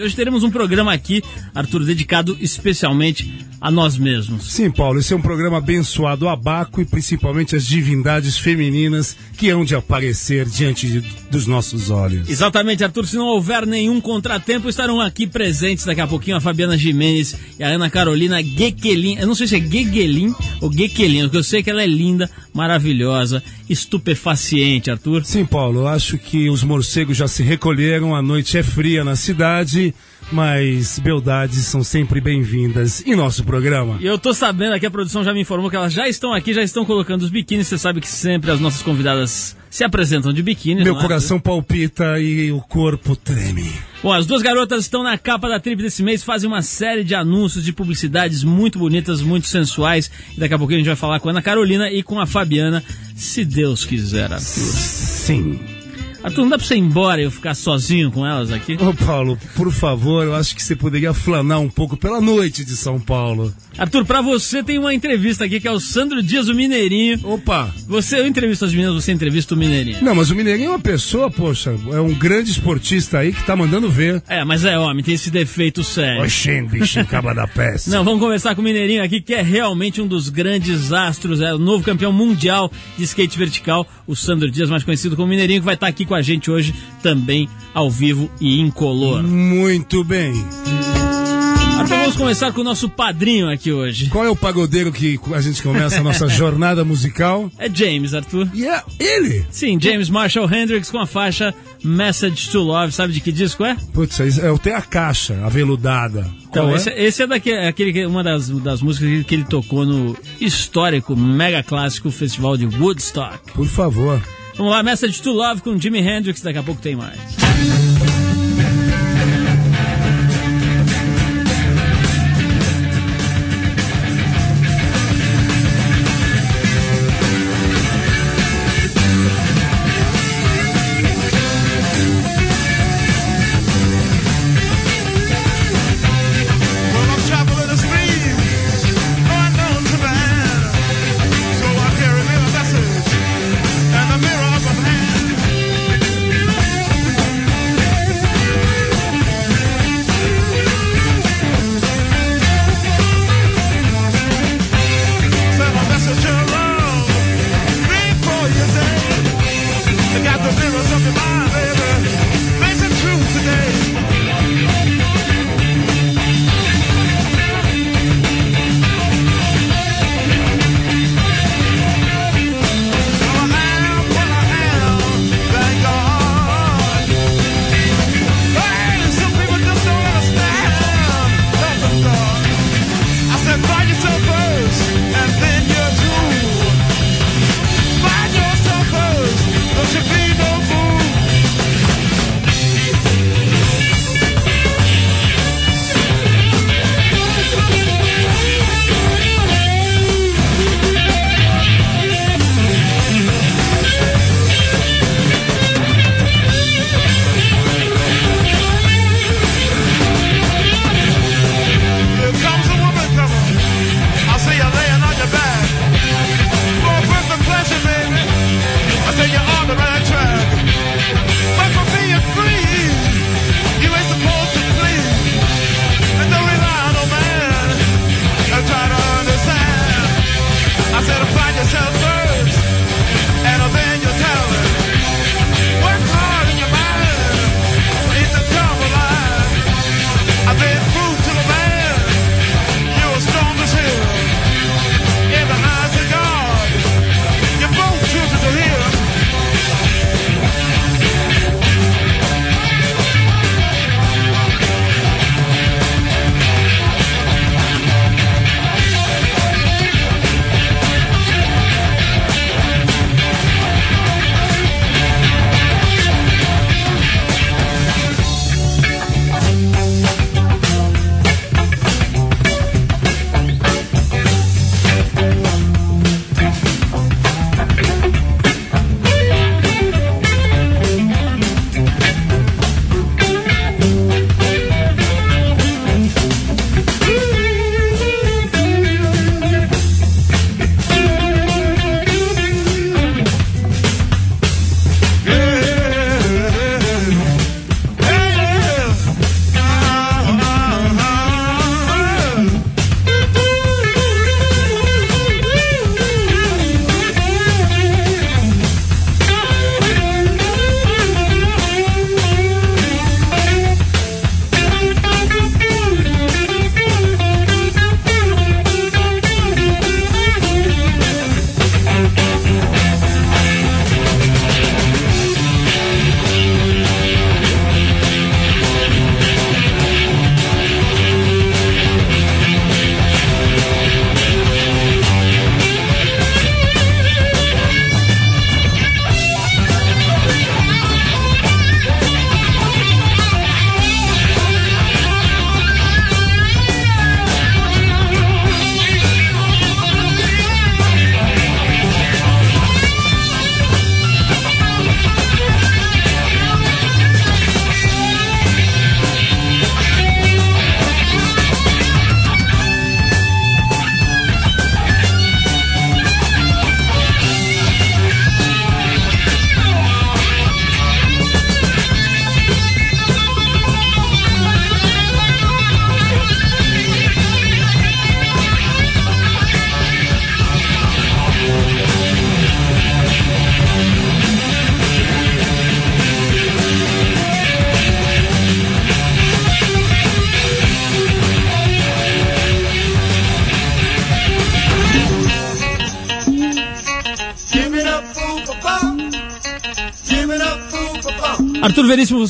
Hoje teremos um programa aqui, Arthur, dedicado especialmente a nós mesmos. Sim, Paulo, esse é um programa abençoado a Baco e principalmente as divindades femininas que hão de aparecer diante de, dos nossos olhos. Exatamente, Arthur. Se não houver nenhum contratempo, estarão aqui presentes daqui a pouquinho a Fabiana Jimenez e a Ana Carolina Gequelin. Eu não sei se é Gequelin ou Gequelin, porque eu sei que ela é linda, maravilhosa, estupefaciente, Arthur. Sim, Paulo, eu acho que os morcegos já se recolheram, a noite é fria na cidade mas beldades são sempre bem-vindas em nosso programa. E eu tô sabendo aqui, a produção já me informou que elas já estão aqui, já estão colocando os biquínis. Você sabe que sempre as nossas convidadas se apresentam de biquíni. Meu é? coração palpita e o corpo treme. Bom, as duas garotas estão na capa da trip desse mês, fazem uma série de anúncios, de publicidades muito bonitas, muito sensuais. E daqui a pouquinho a gente vai falar com a Ana Carolina e com a Fabiana, se Deus quiser, Arthur. Sim. Arthur, não dá pra você ir embora e eu ficar sozinho com elas aqui? Ô Paulo, por favor, eu acho que você poderia flanar um pouco pela noite de São Paulo. Arthur, pra você tem uma entrevista aqui que é o Sandro Dias, o Mineirinho. Opa! Você, eu entrevisto as meninas, você entrevista o Mineirinho. Não, mas o Mineirinho é uma pessoa, poxa, é um grande esportista aí que tá mandando ver. É, mas é homem, tem esse defeito sério. Oxê, bicho, acaba da peça. Não, vamos conversar com o Mineirinho aqui, que é realmente um dos grandes astros, é o novo campeão mundial de skate vertical, o Sandro Dias, mais conhecido como Mineirinho, que vai estar aqui com a gente hoje também ao vivo e incolor. Muito bem. Então vamos começar com o nosso padrinho aqui hoje. Qual é o pagodeiro que a gente começa a nossa jornada musical? É James, Arthur. E é ele? Sim, James Marshall Hendrix com a faixa Message to Love. Sabe de que disco é? Putz, eu tenho a caixa aveludada. Então, Qual esse é, esse é daquele, aquele, uma das, das músicas que ele tocou no histórico, mega clássico Festival de Woodstock. Por favor. Vamos lá, Message to Love com Jimi Hendrix, daqui a pouco tem mais.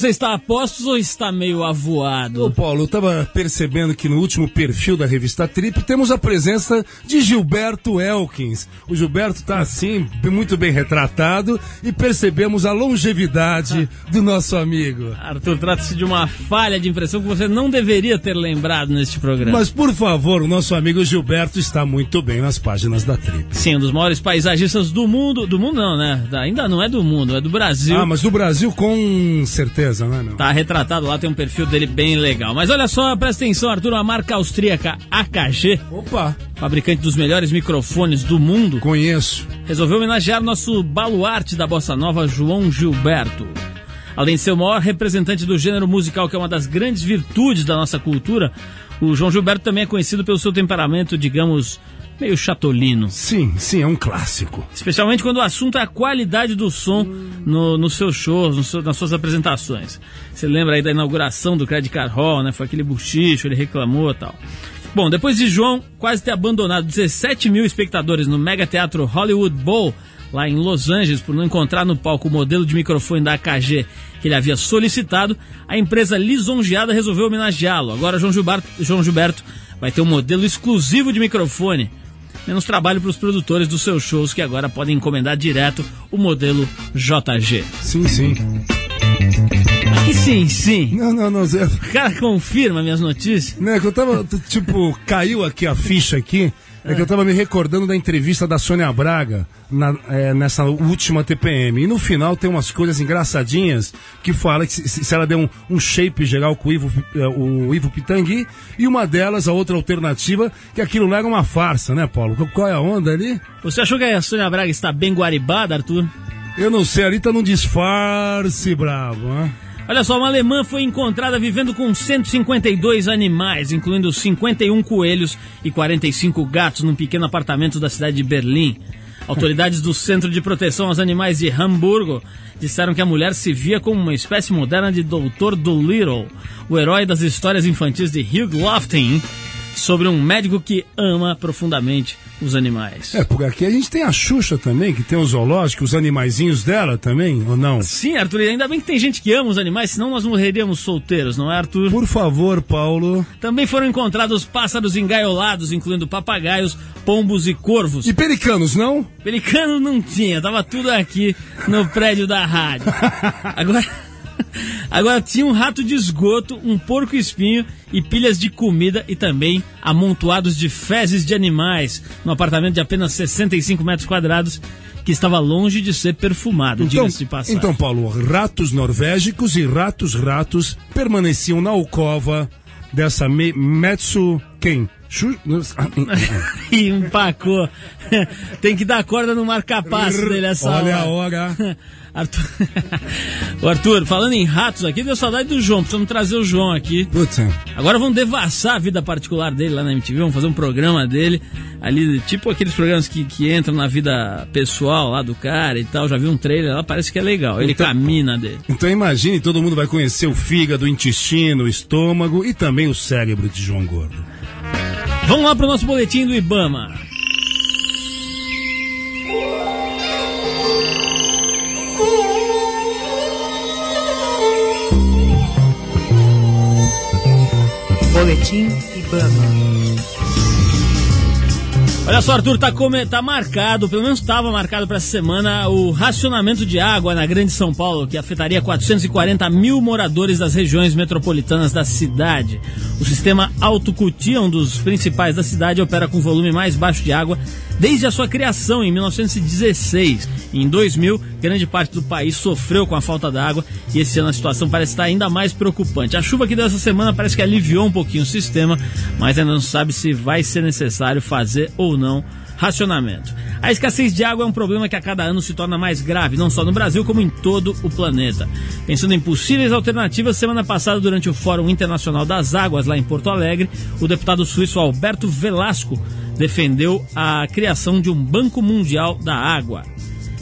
Você está a postos ou está meio avoado? Ô Paulo, eu estava percebendo que no último perfil da revista Trip temos a presença de Gilberto Elkins. O Gilberto está assim, muito bem retratado e percebemos a longevidade do nosso amigo. Arthur, trata-se de uma falha de impressão que você não deveria ter lembrado neste programa. Mas por favor, o nosso amigo Gilberto está muito bem nas páginas da Trip. Sim, um dos maiores paisagistas do mundo. Do mundo não, né? Ainda não é do mundo, é do Brasil. Ah, mas do Brasil com certeza, né? Não? Tá retratado lá, tem um perfil dele bem legal. Mas olha só, presta atenção, Arthur, a marca austríaca AKG. Opa! Fabricante dos melhores microfones do mundo. Conheço. Resolveu homenagear nosso baluarte da bossa nova, João Gilberto. Além de ser o maior representante do gênero musical, que é uma das grandes virtudes da nossa cultura, o João Gilberto também é conhecido pelo seu temperamento, digamos, meio chatolino. Sim, sim, é um clássico. Especialmente quando o assunto é a qualidade do som no, nos seus shows, no seu, nas suas apresentações. Você lembra aí da inauguração do Credit Card Hall, né? Foi aquele buchicho, ele reclamou e tal. Bom, depois de João quase ter abandonado 17 mil espectadores no Mega Teatro Hollywood Bowl, lá em Los Angeles, por não encontrar no palco o modelo de microfone da AKG que ele havia solicitado, a empresa lisonjeada resolveu homenageá-lo. Agora João Gilberto, João Gilberto vai ter um modelo exclusivo de microfone menos trabalho para os produtores dos seus shows que agora podem encomendar direto o modelo JG. Sim, sim. Que sim, sim. Não, não, não, Zé. O cara confirma minhas notícias. Né, que eu tava, tipo, caiu aqui a ficha aqui. É que eu tava me recordando da entrevista da Sônia Braga na- é, nessa última TPM. E no final tem umas coisas engraçadinhas que fala que se, se- ela deu um, um shape geral com o Ivo, eh, o Ivo Pitangui. E uma delas, a outra alternativa, que aquilo lá era uma farsa, né, Paulo? Qual- Qual é a onda ali? Você achou que a Sônia Braga está bem guaribada, Arthur? Eu não sei, ali tá num disfarce bravo, né? Olha só, uma alemã foi encontrada vivendo com 152 animais, incluindo 51 coelhos e 45 gatos, num pequeno apartamento da cidade de Berlim. Autoridades do Centro de Proteção aos Animais de Hamburgo disseram que a mulher se via como uma espécie moderna de Dr. Dolittle, o herói das histórias infantis de Hugh Lofting, sobre um médico que ama profundamente os animais. É, porque aqui a gente tem a Xuxa também, que tem o zoológico, os animaizinhos dela também, ou não? Sim, Arthur, e ainda bem que tem gente que ama os animais, senão nós morreríamos solteiros, não é, Arthur? Por favor, Paulo. Também foram encontrados pássaros engaiolados, incluindo papagaios, pombos e corvos. E pelicanos, não? Pelicano não tinha, tava tudo aqui no prédio da rádio. Agora, agora tinha um rato de esgoto, um porco espinho e pilhas de comida e também amontoados de fezes de animais no apartamento de apenas 65 metros quadrados que estava longe de ser perfumado, Então, diga-se de passagem. então, Paulo, ratos norvégicos e ratos-ratos permaneciam na alcova dessa me Metsu Ken. E empacou. Tem que dar corda no marca-passo dele essa Olha a hora. hora. Arthur... Arthur, falando em ratos aqui, deu saudade do João. Precisamos trazer o João aqui. Putz, é. Agora vamos devassar a vida particular dele lá na MTV. Vamos fazer um programa dele. Ali, tipo aqueles programas que, que entram na vida pessoal lá do cara e tal. Já vi um trailer lá, parece que é legal. Ele Então- camina dele. Então imagine, todo mundo vai conhecer o fígado, o intestino, o estômago e também o cérebro de João Gordo. Vamos lá pro nosso boletim do Ibama. Boletim Ibama. Olha só, Arthur, tá, come... tá marcado, pelo menos estava marcado para essa semana, o racionamento de água na Grande São Paulo, que afetaria 440 mil moradores das regiões metropolitanas da cidade. O sistema Autocutia, um dos principais da cidade, opera com volume mais baixo de água desde a sua criação em 1916. Em 2000, grande parte do país sofreu com a falta d'água e esse ano a situação parece estar ainda mais preocupante. A chuva que deu essa semana parece que aliviou um pouquinho o sistema, mas ainda não sabe se vai ser necessário fazer ou não racionamento. A escassez de água é um problema que a cada ano se torna mais grave, não só no Brasil, como em todo o planeta. Pensando em possíveis alternativas, semana passada, durante o Fórum Internacional das Águas, lá em Porto Alegre, o deputado suíço Alberto Velasco defendeu a criação de um Banco Mundial da Água.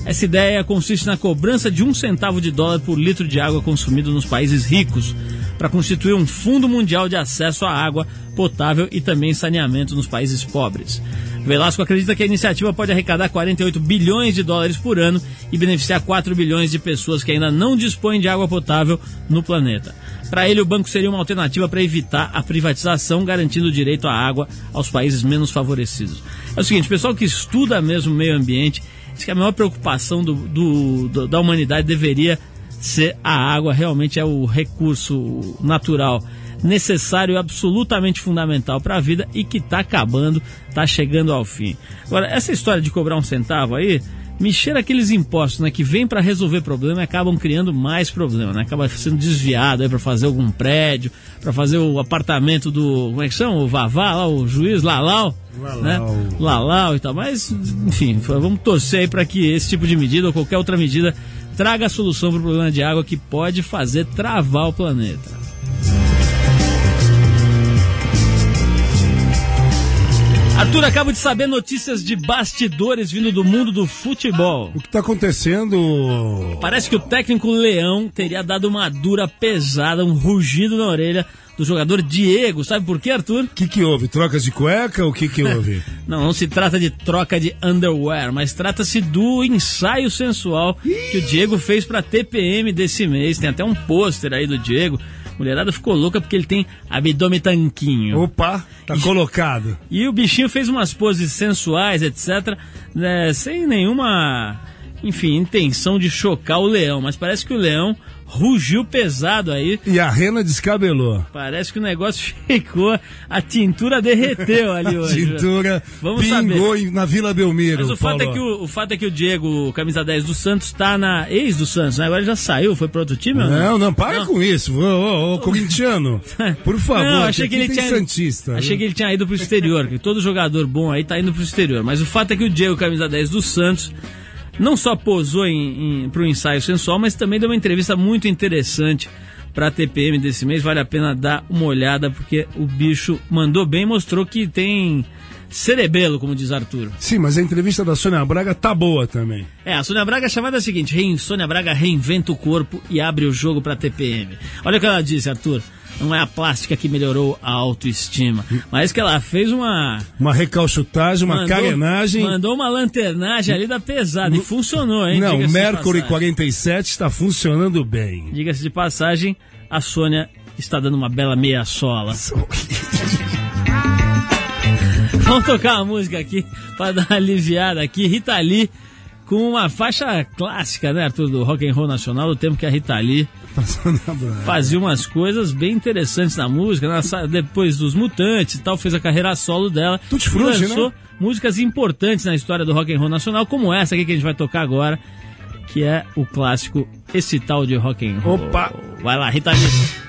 Essa ideia consiste na cobrança de um centavo de dólar por litro de água consumido nos países ricos, para constituir um fundo mundial de acesso à água potável e também saneamento nos países pobres. Velasco acredita que a iniciativa pode arrecadar 48 bilhões de dólares por ano e beneficiar 4 bilhões de pessoas que ainda não dispõem de água potável no planeta. Para ele, o banco seria uma alternativa para evitar a privatização, garantindo o direito à água aos países menos favorecidos. É o seguinte, o pessoal que estuda mesmo o meio ambiente diz que a maior preocupação do, do, do, da humanidade deveria ser a água, realmente é o recurso natural necessário e absolutamente fundamental para a vida e que está acabando, está chegando ao fim. Agora, essa história de cobrar um centavo aí, me cheira aqueles impostos né, que vêm para resolver problema e acabam criando mais problema, né? Acaba sendo desviado para fazer algum prédio, para fazer o apartamento do. Como é que chama? O Vavá, lá, o juiz Lalau. Lalau. Né? Lalau e tal. Mas, enfim, vamos torcer aí para que esse tipo de medida ou qualquer outra medida traga a solução para o problema de água que pode fazer travar o planeta. Arthur, acabo de saber notícias de bastidores vindo do mundo do futebol. O que está acontecendo? Parece que o técnico Leão teria dado uma dura pesada, um rugido na orelha do jogador Diego. Sabe por quê, Arthur? O que, que houve? Trocas de cueca? O que, que houve? não, não se trata de troca de underwear, mas trata-se do ensaio sensual que o Diego fez para TPM desse mês. Tem até um pôster aí do Diego mulherada ficou louca porque ele tem abdômen tanquinho. Opa, tá e, colocado. E o bichinho fez umas poses sensuais, etc., né, sem nenhuma, enfim, intenção de chocar o leão. Mas parece que o leão rugiu pesado aí. E a rena descabelou. Parece que o negócio ficou, a tintura derreteu ali hoje. a tintura Vamos pingou saber. na Vila Belmiro. Mas o fato, é que o, o, fato é que o Diego, camisa 10 do Santos, tá na ex do Santos, né? Agora já saiu, foi para outro time não, não? Não, para não. com isso. Ô, ô, ô, corintiano, por favor. Não, achei que ele tinha Santista. Achei que ele tinha ido pro exterior, que todo jogador bom aí tá indo pro exterior. Mas o fato é que o Diego, camisa 10 do Santos, não só posou para o ensaio sensual, mas também deu uma entrevista muito interessante para a TPM desse mês. Vale a pena dar uma olhada, porque o bicho mandou bem mostrou que tem cerebelo, como diz Arthur. Sim, mas a entrevista da Sônia Braga tá boa também. É, a Sônia Braga a chamada é a seguinte: Sônia Braga reinventa o corpo e abre o jogo para TPM. Olha o que ela disse, Arthur não é a plástica que melhorou a autoestima, mas que ela fez uma. Uma recalchutagem, uma mandou, carenagem. Mandou uma lanternagem ali da pesada e funcionou, hein? Não, o Mercury 47 está funcionando bem. Diga-se de passagem, a Sônia está dando uma bela meia sola. Vamos tocar uma música aqui para dar uma aliviada aqui. Rita Lee com uma faixa clássica, né, Arthur, do rock and roll nacional, do tempo que a Rita Lee fazia umas coisas bem interessantes na música, na, depois dos Mutantes e tal, fez a carreira solo dela. Tudo fruge, lançou né? músicas importantes na história do rock and roll nacional, como essa aqui que a gente vai tocar agora, que é o clássico Esse Tal de Rock and Roll. Opa! Vai lá, Rita Lee.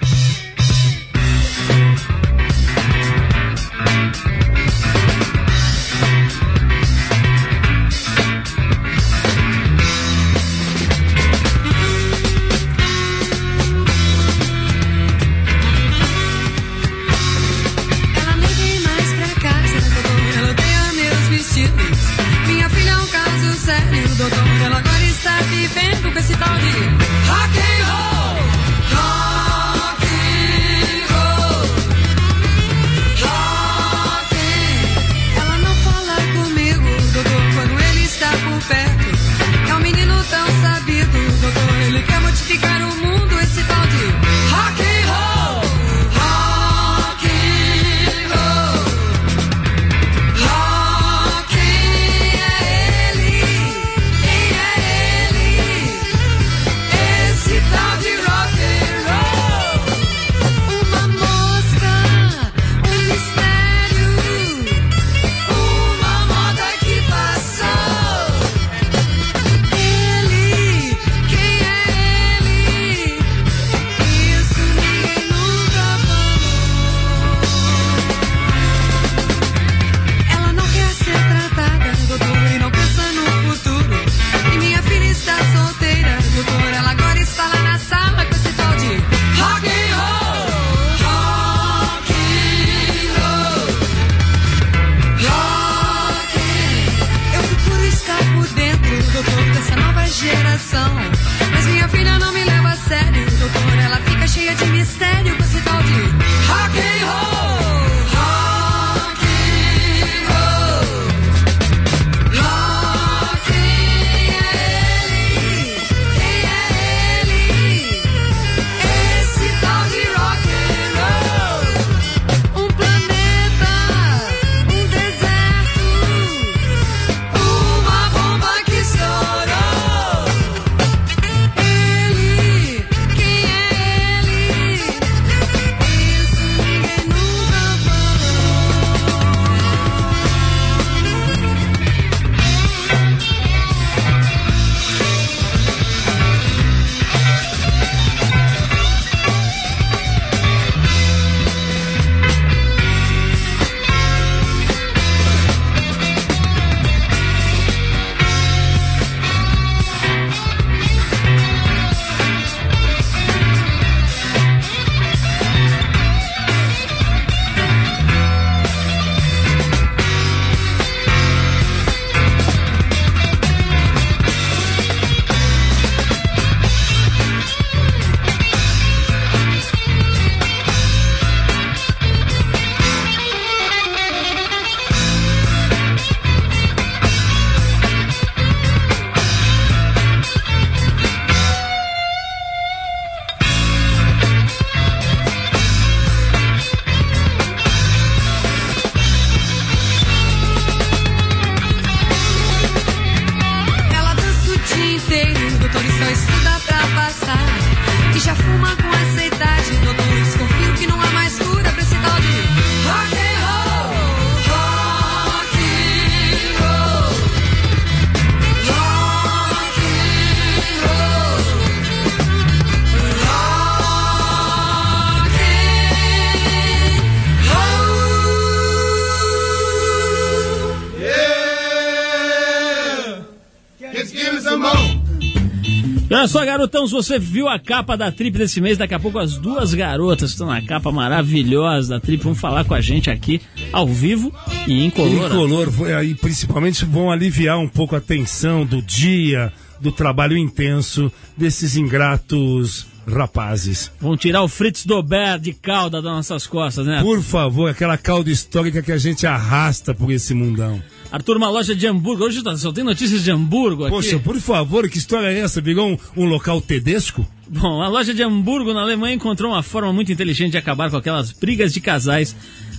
Olha só, garotão, se você viu a capa da Trip desse mês, daqui a pouco as duas garotas estão na capa maravilhosa da Trip vão falar com a gente aqui ao vivo e em color. Em color, aí, principalmente vão aliviar um pouco a tensão do dia, do trabalho intenso desses ingratos rapazes. Vão tirar o Fritz Dober de cauda das nossas costas, né? Por favor, aquela cauda histórica que a gente arrasta por esse mundão. Arthur, uma loja de Hamburgo. Hoje tá- só tem notícias de Hamburgo aqui. Poxa, por favor, que história é essa? Virou um, um local tedesco? Bom, a loja de Hamburgo, na Alemanha, encontrou uma forma muito inteligente de acabar com aquelas brigas de casais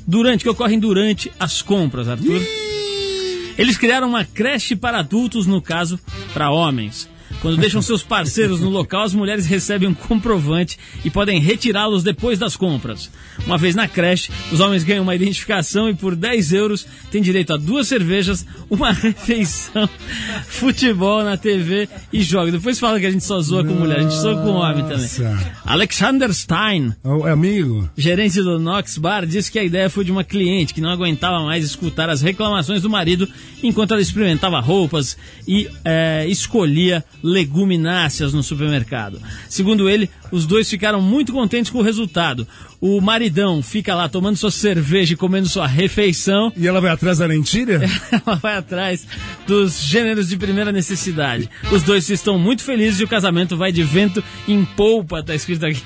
durante que ocorrem durante as compras, Arthur. Eles criaram uma creche para adultos, no caso, para homens. Quando deixam seus parceiros no local, as mulheres recebem um comprovante e podem retirá-los depois das compras. Uma vez na creche, os homens ganham uma identificação e por 10 euros têm direito a duas cervejas, uma refeição, futebol na TV e jogos. Depois fala que a gente só zoa com mulher, a gente zoa com homem também. Alexander Stein, Ô, Amigo, gerente do Knox Bar, disse que a ideia foi de uma cliente que não aguentava mais escutar as reclamações do marido enquanto ela experimentava roupas e eh, escolhia legumináceas no supermercado. Segundo ele, os dois ficaram muito contentes com o resultado. O maridão fica lá tomando sua cerveja e comendo sua refeição. e ela vai atrás da lentilha? Ela vai atrás dos gêneros de primeira necessidade. Os dois estão muito felizes e o casamento vai de vento em polpa, tá escrito aqui.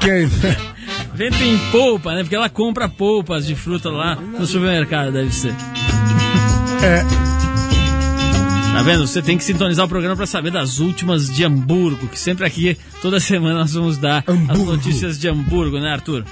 Quem? Vento em polpa, né? Porque ela compra polpas de fruta lá no supermercado, deve ser. É, Tá vendo? Você tem que sintonizar o programa para saber das últimas de Hamburgo, que sempre aqui, toda semana, nós vamos dar as Hamburgo. notícias de Hamburgo, né, Arthur?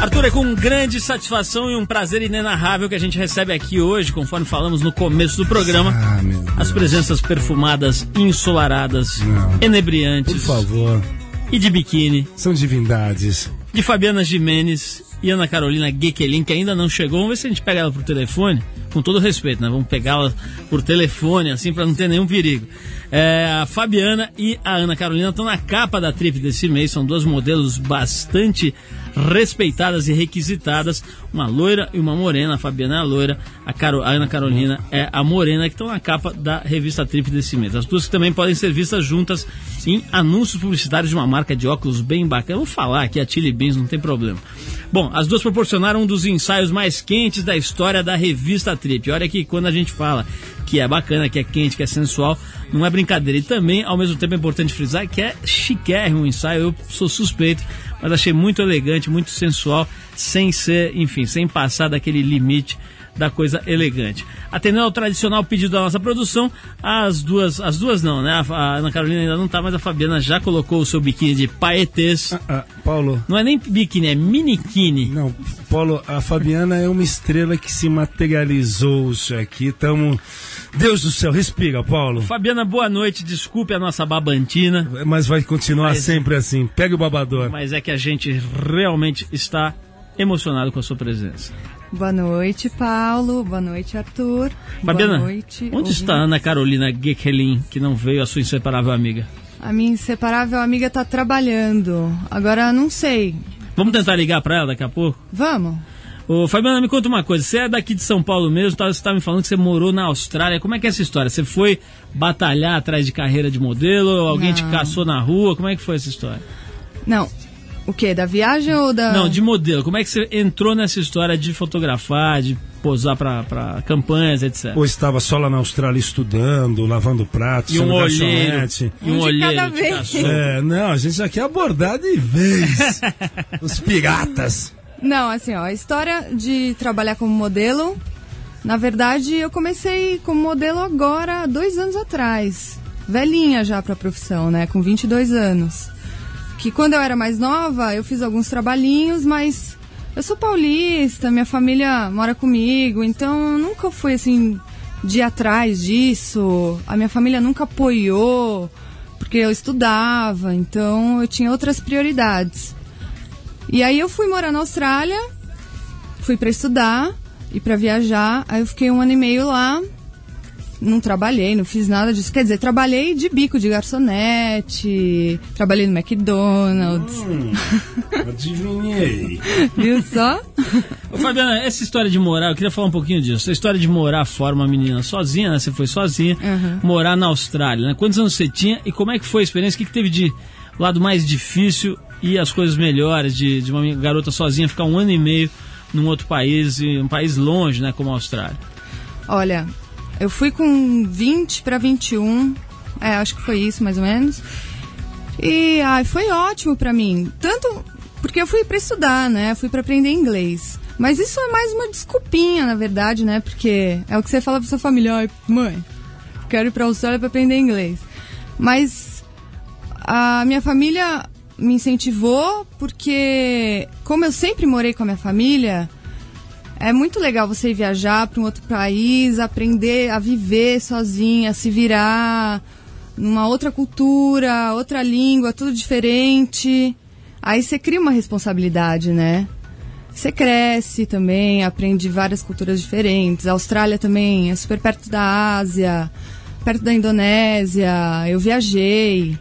Arthur, é com grande satisfação e um prazer inenarrável que a gente recebe aqui hoje, conforme falamos no começo do programa, Ah, as presenças perfumadas, ensolaradas, Não. enebriantes Por favor, e de biquíni são divindades. de Fabiana Jimenez e Ana Carolina Gekelin, que ainda não chegou. Vamos ver se a gente pega ela por telefone, com todo respeito, né? Vamos pegá-la por telefone, assim, para não ter nenhum perigo. É, a Fabiana e a Ana Carolina estão na capa da trip desse mês, são duas modelos bastante respeitadas e requisitadas, uma loira e uma morena. A Fabiana é a loira, a, a Ana Carolina é a morena, que estão na capa da revista Trip desse mês. As duas também podem ser vistas juntas em anúncios publicitários de uma marca de óculos bem bacana. Vou falar aqui, a Chili Beans, não tem problema. Bom, as duas proporcionaram um dos ensaios mais quentes da história da revista Trip. Olha que quando a gente fala que é bacana, que é quente, que é sensual, não é brincadeira. E também, ao mesmo tempo, é importante frisar que é chiquérrimo o ensaio. Eu sou suspeito, mas achei muito elegante, muito sensual, sem ser, enfim, sem passar daquele limite da coisa elegante. Atendendo ao tradicional pedido da nossa produção, as duas, as duas não, né? A, a Ana Carolina ainda não tá, mas a Fabiana já colocou o seu biquíni de paetês. Ah, Paulo, Não é nem biquíni, é miniquini. não, Paulo, a Fabiana é uma estrela que se materializou isso aqui. Tamo. Deus do céu, respira, Paulo. Fabiana, boa noite. Desculpe a nossa babantina, Mas vai continuar Mas- sempre assim. Pega o babador. mas é que a gente realmente está emocionado com a sua presença. Boa noite, Paulo. Boa noite, Arthur. Fabiana, Boa noite. onde ouvintes. está a Ana Carolina Gekelin, que não veio a sua inseparável amiga? A minha inseparável amiga tá trabalhando. Agora não sei. Vamos tentar ligar para ela daqui a pouco? Vamos? Ô, Fabiana, me conta uma coisa. Você é daqui de São Paulo mesmo, tá, você estava me falando que você morou na Austrália. Como é que é essa história? Você foi batalhar atrás de carreira de modelo? Alguém te Não. caçou na rua? Como é que foi essa história? Não. O quê? Da viagem ou da. Não, de modelo. Como é que você entrou nessa história de fotografar, de posar para campanhas, etc? Ou estava só lá na Austrália estudando, lavando pratos, E um olheiro. E um Um de olheiro. É, não, a gente já quer abordar de vez. Os piratas. Não, assim, ó, a história de trabalhar como modelo. Na verdade, eu comecei como modelo agora, dois anos atrás. Velhinha já pra profissão, né? Com 22 anos. Que quando eu era mais nova, eu fiz alguns trabalhinhos, mas eu sou paulista, minha família mora comigo, então nunca fui assim de atrás disso. A minha família nunca apoiou, porque eu estudava, então eu tinha outras prioridades. E aí eu fui morar na Austrália, fui pra estudar e pra viajar. Aí eu fiquei um ano e meio lá. Não trabalhei, não fiz nada disso. Quer dizer, trabalhei de bico de garçonete, trabalhei no McDonald's. Hum, adivinhei. Viu só? Ô, Fabiana, essa história de morar, eu queria falar um pouquinho disso. Essa história de morar fora uma menina sozinha, né? Você foi sozinha, Uhum. morar na Austrália, né? Quantos anos você tinha e como é que foi a experiência? O que, que teve de lado mais difícil e as coisas melhores de, de uma garota sozinha ficar um ano e meio num outro país, e um país longe, né? Como a Austrália. Olha, eu fui com 20 para 21, é, acho que foi isso mais ou menos. E ai, foi ótimo pra mim, tanto porque eu fui pra estudar, né? Fui pra aprender inglês. Mas isso é mais uma desculpinha, na verdade, né? Porque é o que você fala pra sua família, mãe, quero ir pra Austrália pra aprender inglês. Mas a minha família me incentivou porque como eu sempre morei com a minha família, é muito legal você ir viajar para um outro país, aprender a viver sozinha, se virar numa outra cultura, outra língua, tudo diferente. Aí você cria uma responsabilidade, né? Você cresce também, aprende várias culturas diferentes. A Austrália também é super perto da Ásia, perto da Indonésia. Eu viajei.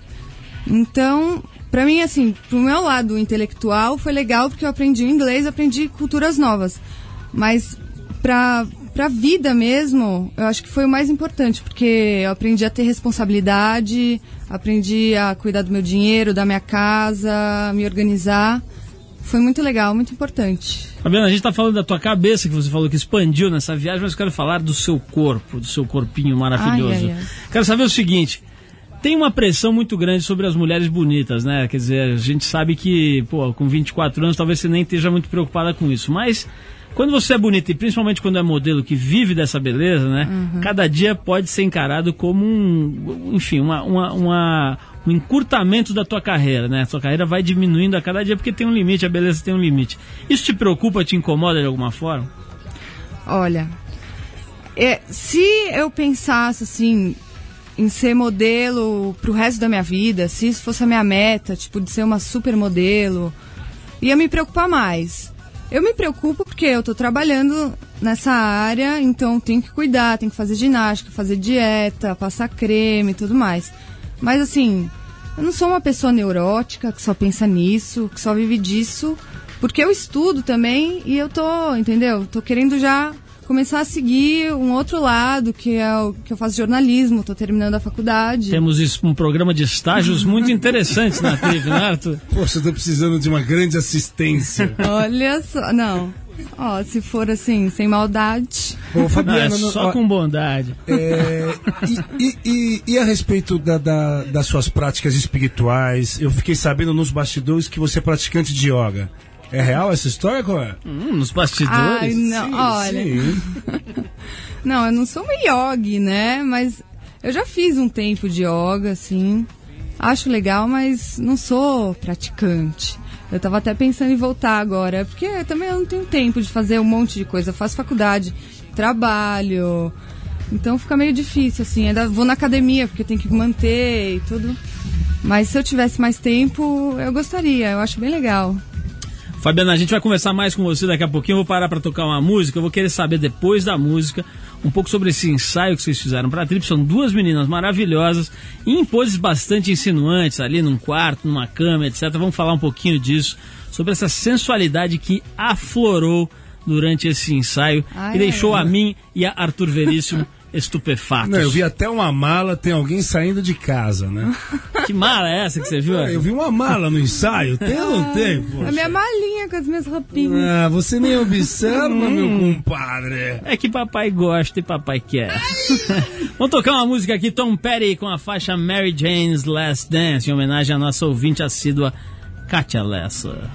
Então, pra mim, assim, pro meu lado intelectual foi legal porque eu aprendi inglês, aprendi culturas novas. Mas pra, pra vida mesmo, eu acho que foi o mais importante, porque eu aprendi a ter responsabilidade, aprendi a cuidar do meu dinheiro, da minha casa, me organizar. Foi muito legal, muito importante. Fabiana, a gente tá falando da tua cabeça, que você falou que expandiu nessa viagem, mas eu quero falar do seu corpo, do seu corpinho maravilhoso. Ai, ai, ai. Quero saber o seguinte. Tem uma pressão muito grande sobre as mulheres bonitas, né? Quer dizer, a gente sabe que, pô, com 24 anos talvez você nem esteja muito preocupada com isso. Mas quando você é bonita, e principalmente quando é modelo que vive dessa beleza, né? Cada dia pode ser encarado como um, enfim, uma, uma, uma- um encurtamento da tua carreira, né? A tua carreira vai diminuindo a cada dia porque tem um limite, a beleza tem um limite. Isso te preocupa, te incomoda de alguma forma? Olha, é, se eu pensasse assim em ser modelo pro resto da minha vida, se isso fosse a minha meta, tipo de ser uma supermodelo, ia me preocupar mais. Eu me preocupo porque eu tô trabalhando nessa área, então tenho que cuidar, tenho que fazer ginástica, fazer dieta, passar creme e tudo mais. Mas assim, eu não sou uma pessoa neurótica que só pensa nisso, que só vive disso, porque eu estudo também e eu tô, entendeu? Tô querendo já começar a seguir um outro lado, que é o que eu faço jornalismo, tô terminando a faculdade. Temos isso, um programa de estágios muito interessantes na TV, né, Arthur? Poxa, eu tô precisando de uma grande assistência. Olha só, não. Ó, se for assim, sem maldade. Ô, Não, é Fabiana, não- só ó, com bondade. É, e, e- e- e a respeito da- da- das suas práticas espirituais, eu fiquei sabendo nos bastidores que você é praticante de yoga. É real essa história, qual é? Hum, nos bastidores. Ai, não, Sim, olha. sim. Não, eu não sou uma yogi, né? Mas eu já fiz um tempo de yoga, assim. Acho legal, mas não sou praticante. Eu tava até pensando em voltar agora, porque também eu não tenho tempo de fazer um monte de coisa. Eu faço faculdade, trabalho. Então fica meio difícil, assim. Ainda vou na academia, porque tem que manter e tudo. Mas se eu tivesse mais tempo, eu gostaria. Eu acho bem legal. Fabiana, a gente vai conversar mais com você daqui a pouquinho. Eu vou parar para tocar uma música. Eu vou querer saber depois da música um pouco sobre esse ensaio que vocês fizeram para a Trip. São duas meninas maravilhosas e em poses bastante insinuantes ali num quarto, numa cama, etc. Vamos falar um pouquinho disso, sobre essa sensualidade que aflorou durante esse ensaio Ai, e deixou ai, a mim e a Arthur Veríssimo estupefatos. Não, eu vi até uma mala, tem alguém saindo de casa, né? Que mala é essa que você viu? Eu vi uma mala no ensaio, tem ou não tem? A poxa? minha malinha com as minhas roupinhas. Ah, você nem observa, Hum. meu compadre. É que papai gosta e papai quer. Vamos tocar uma música aqui, Tom Petty, com a faixa Mary Jane's Last Dance, em homenagem à nossa ouvinte assídua, Katia Lessa.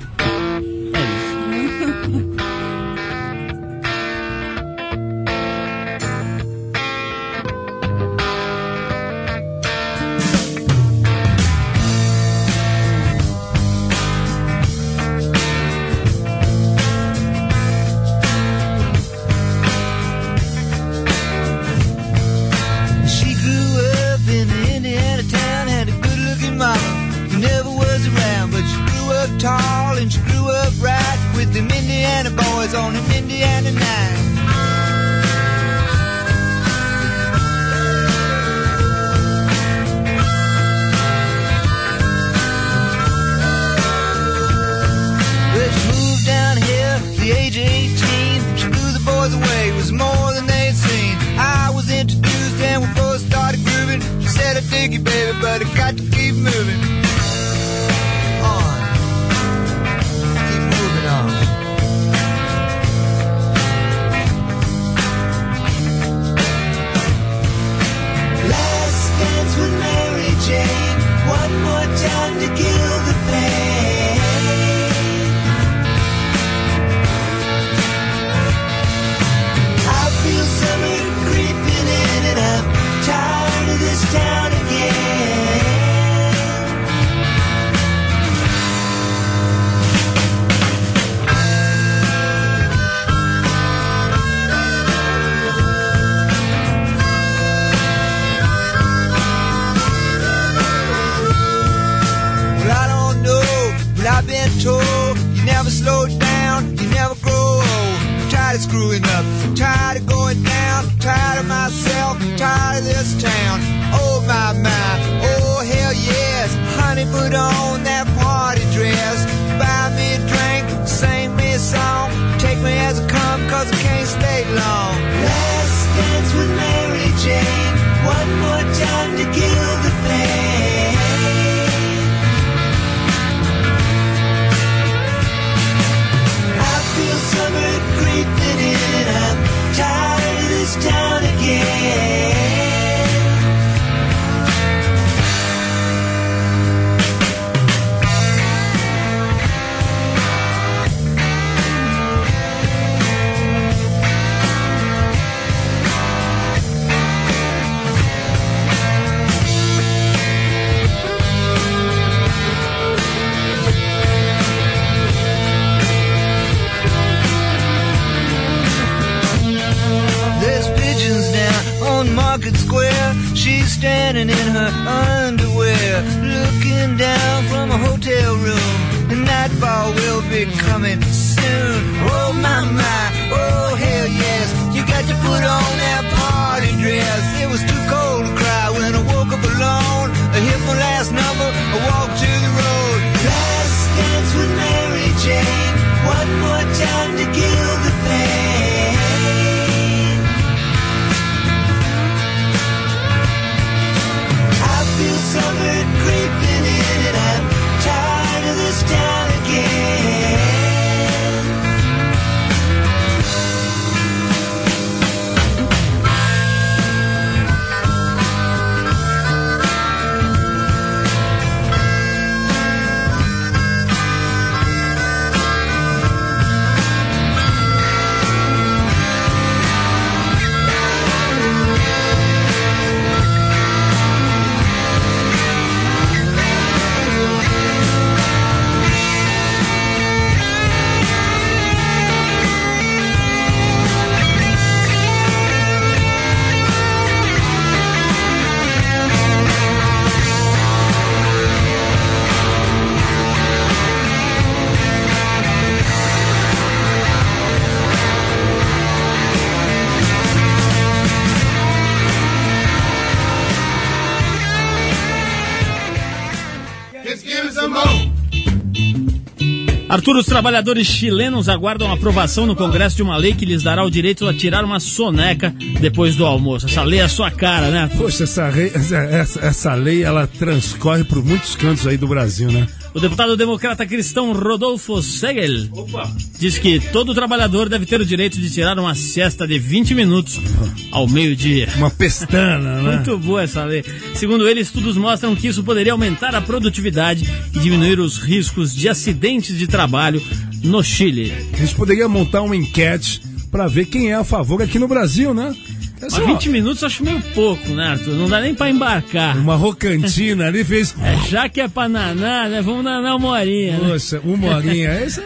Arthur, os trabalhadores chilenos aguardam a aprovação no Congresso de uma lei que lhes dará o direito a tirar uma soneca depois do almoço. Essa lei é a sua cara, né? Poxa, essa, rei- essa- essa lei, ela transcorre por muitos cantos aí do Brasil, né? O deputado democrata cristão Rodolfo Segel diz que todo trabalhador deve ter o direito de tirar uma siesta de 20 minutos ao meio-dia. Uma pestana, né? Muito boa essa lei. Segundo ele, estudos mostram que isso poderia aumentar a produtividade e diminuir os riscos de acidentes de trabalho no Chile. A gente poderia montar uma enquete pra ver quem é a favor aqui no Brasil, né? Mas 20 minutos acho meio pouco, né, Arthur? Não dá nem pra embarcar. Uma rocantina ali fez. É, já que é pra nanar, né? Vamos nanar uma horinha, né? Poxa, uma horinha. Essa...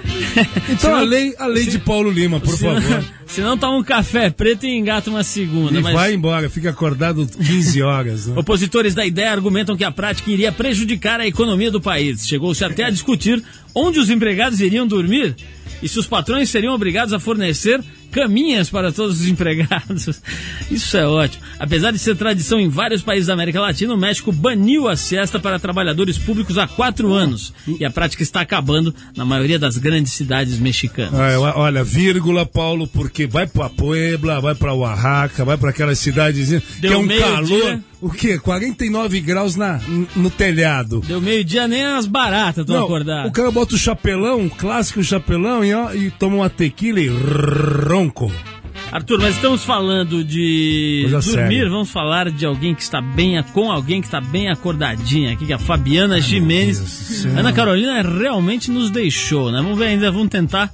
Então a lei, a lei de Paulo Lima, por favor. Senão toma um café preto e engata uma segunda. E mas- vai embora, fica acordado 15 horas. Né? Opositores da ideia argumentam que a prática iria prejudicar a economia do país. Chegou-se até a discutir onde os empregados iriam dormir e se os patrões seriam obrigados a fornecer caminhas para todos os empregados. Isso é ótimo. Apesar de ser tradição em vários países da América Latina, o México baniu a siesta para trabalhadores públicos há quatro anos. E a prática está acabando na maioria das grandes cidades mexicanas. Eu- olha, vírgula, Paulo, porque vai pra Puebla, vai pra Oaxaca, vai pra aquelas cidadezinhas que é um calor. O quê? 49 graus na, no telhado. Deu meio-dia, nem as baratas estão acordadas. o cara bota o chapelão, um clássico chapelão, e, ó, e toma uma tequila e ronco. Arthur, mas estamos falando de Coisa dormir, séria. vamos falar de alguém que está bem, com alguém que está bem acordadinha aqui, que é a Fabiana Jimenez. Ana Carolina realmente nos deixou, né? Vamos ver ainda, vamos tentar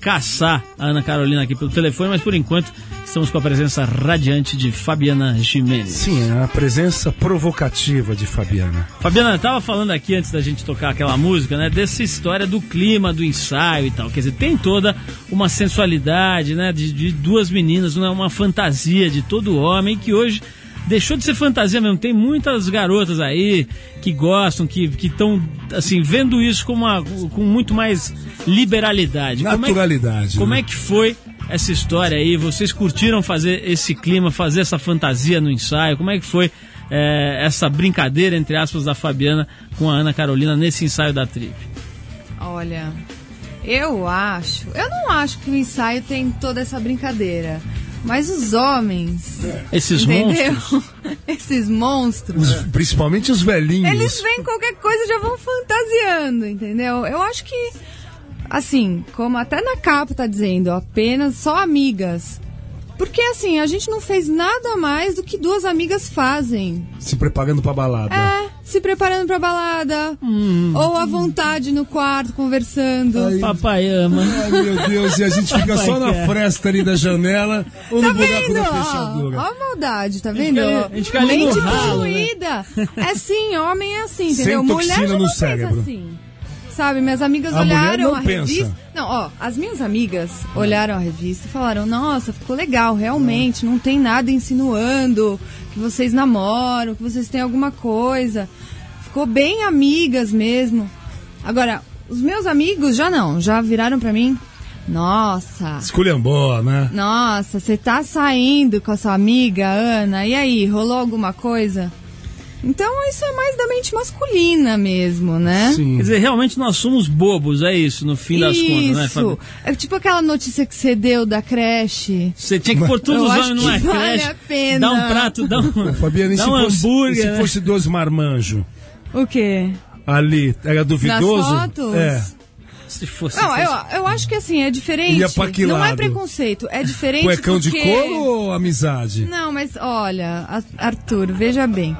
caçar a Ana Carolina aqui pelo telefone, mas por enquanto estamos com a presença radiante de Fabiana Jimenez. Sim, é a presença provocativa de Fabiana. Fabiana, eu tava falando aqui antes da gente tocar aquela música, né? Dessa história do clima, do ensaio e tal. Quer dizer, tem toda uma sensualidade, né? De, de duas meninas, né, uma fantasia de todo homem que hoje deixou de ser fantasia mesmo. Tem muitas garotas aí que gostam, que estão, assim, vendo isso com, uma, com muito mais liberalidade. Como é que- Naturalidade. como né? é que foi essa história aí? Vocês curtiram fazer esse clima, fazer essa fantasia no ensaio? Como é que foi é, essa brincadeira, entre aspas, da Fabiana com a Ana Carolina nesse ensaio da Trip? Olha, eu acho. Eu não acho que o ensaio tem toda essa brincadeira. Mas os homens. Esses entendeu? monstros. Esses monstros. Os- principalmente os velhinhos. Eles veem qualquer coisa e já vão fantasiando, entendeu? Eu acho que, assim, como até na capa tá dizendo, apenas só amigas. Porque, assim, a gente não fez nada mais do que duas amigas fazem. Se preparando pra balada. É, se preparando pra balada. Ou à vontade no quarto, conversando. Papai ama. Ai, meu Deus, e a gente fica só na quer. fresta ali da janela ou Tá no buraco vendo? da Ó, fechadura. ó a maldade, tá vendo? fica- a gente fica ali Mente no ralo, né? poluída. É sim, homem é assim, Sem entendeu? Mulher toxina já no pensa cérebro. assim. Sabe, minhas amigas A olharam a pensa. revista. Não, ó, as minhas amigas olharam a revista e falaram: Nossa, ficou legal, realmente, não tem nada insinuando que vocês namoram, que vocês têm alguma coisa. Ficou bem amigas mesmo. Agora, os meus amigos já não, já viraram pra mim. Nossa, Esculhambó, né? nossa, você tá saindo com a sua amiga, Ana, e aí, rolou alguma coisa? Então isso é mais da mente masculina mesmo, né? Quer Sim. dizer, realmente nós somos bobos, é isso, no fim das contas, né, Isso. Fabiana? É tipo aquela notícia que você deu da creche. Você tinha que pôr todos Eu os homens numa vale creche, a pena. dar um prato, dar um, Fabiana, e se, um fosse, hambúrguer, e se né? fosse dois marmanjos O quê? ali, era duvidoso? Nas fotos? É. Se fosse, Não, fosse- eu, eu acho que assim, é diferente. Não é preconceito, é diferente Cuecão de porque... couro ou amizade? Não, mas olha, Arthur, veja bem.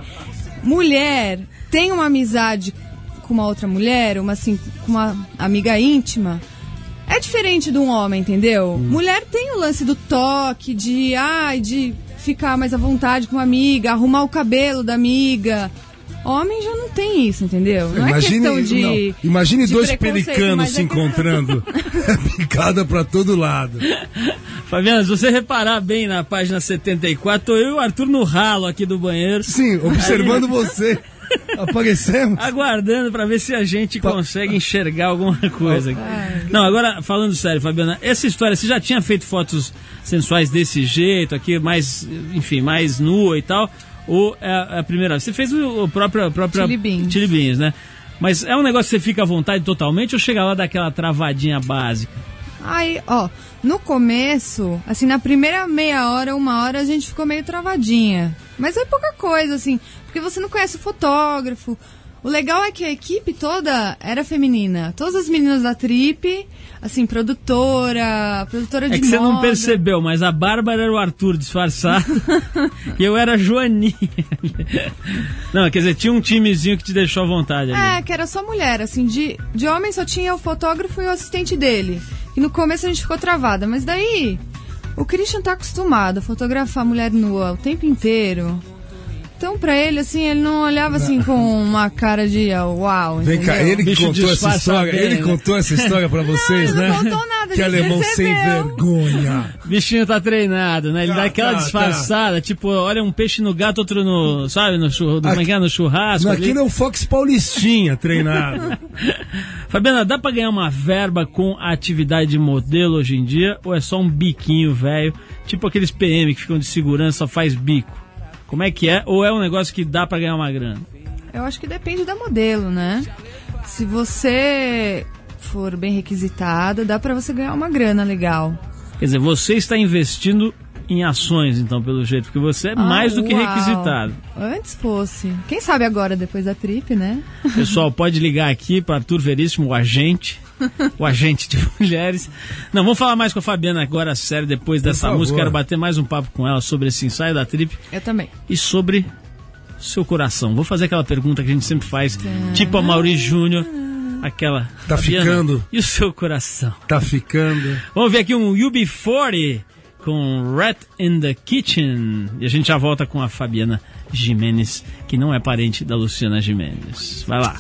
Mulher tem uma amizade com uma outra mulher, uma assim, com uma amiga íntima. É diferente de um homem, entendeu? Mulher tem o lance do toque, de ai, de ficar mais à vontade com uma amiga, arrumar o cabelo da amiga. Homem já não tem isso, entendeu? Não é questão de. não, imagine de dois pelicanos se é que- encontrando. Picada pra todo lado. Fabiana, se você reparar bem na página 74, tô eu e o Arthur no ralo aqui do banheiro, Sim, observando você. Aparecemos. aguardando pra ver se a gente consegue enxergar alguma coisa. aqui. Não, agora falando sério, Fabiana, essa história, você já tinha feito fotos sensuais desse jeito, aqui mais, enfim, mais nua e tal, ou é a, é a primeira vez? Você fez o, o próprio, a própria Chili beans. Chili beans, né? Mas é um negócio que você fica à vontade totalmente ou chega lá daquela travadinha básica? Aí, ó, no começo, assim, na primeira meia hora, uma hora, a gente ficou meio travadinha. Mas é pouca coisa, assim, porque você não conhece o fotógrafo. O legal é que a equipe toda era feminina. Todas as meninas da Trip, assim, produtora, produtora de É que você não moda. percebeu, mas a Bárbara era o Arthur disfarçado e eu era a Joaninha. Não, quer dizer, tinha um timezinho que te deixou à vontade ali. É, que era só mulher, assim, de, de homem só tinha o fotógrafo e o assistente dele. E no começo a gente ficou travada, mas daí o Christian tá acostumado a fotografar mulher nua o tempo inteiro. Então, pra ele, assim, ele não olhava assim com uma cara de ah, uau. Vem cá, ele que Bicho contou essa história, bem, ele né? contou essa história pra vocês, ele né? não contou nada, que alemão sem percebeu. vergonha. Bichinho tá treinado, né? Ele Tá, dá aquela tá, disfarçada, tipo, olha um peixe no gato, outro no, sabe, no, churro, é é? no churrasco. Não, aquilo é o Fox Paulistinha treinado. Fabiana, dá pra ganhar uma verba com a atividade de modelo hoje em dia? Ou é só um biquinho velho? Tipo aqueles PM que ficam de segurança, só faz bico. Como é que é? Ou é um negócio que dá pra ganhar uma grana? Eu acho que depende da modelo, né? Se você for bem requisitada, dá pra você ganhar uma grana legal. Quer dizer, você está investindo em ações, então, pelo jeito, porque você é mais do que Ah, uau. requisitado. Antes fosse. Quem sabe agora, depois da trip, né? Pessoal, pode ligar aqui para Arthur Veríssimo, o agente, o agente de mulheres. Não, vamos falar mais com a Fabiana agora, sério, depois dessa favor. música. Quero bater mais um papo com ela sobre esse ensaio da Trip Eu também. e sobre seu coração. Vou fazer aquela pergunta que a gente sempre faz, tipo a Mauri Júnior, aquela. Tá Fabiana, ficando. E o seu coração? Tá ficando. Vamos ver aqui um UB40 com Rat in the Kitchen. E a gente já volta com a Fabiana Jimenez, que não é parente da Luciana Jimenez. Vai lá.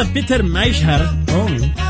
Cientista Peter Meischer,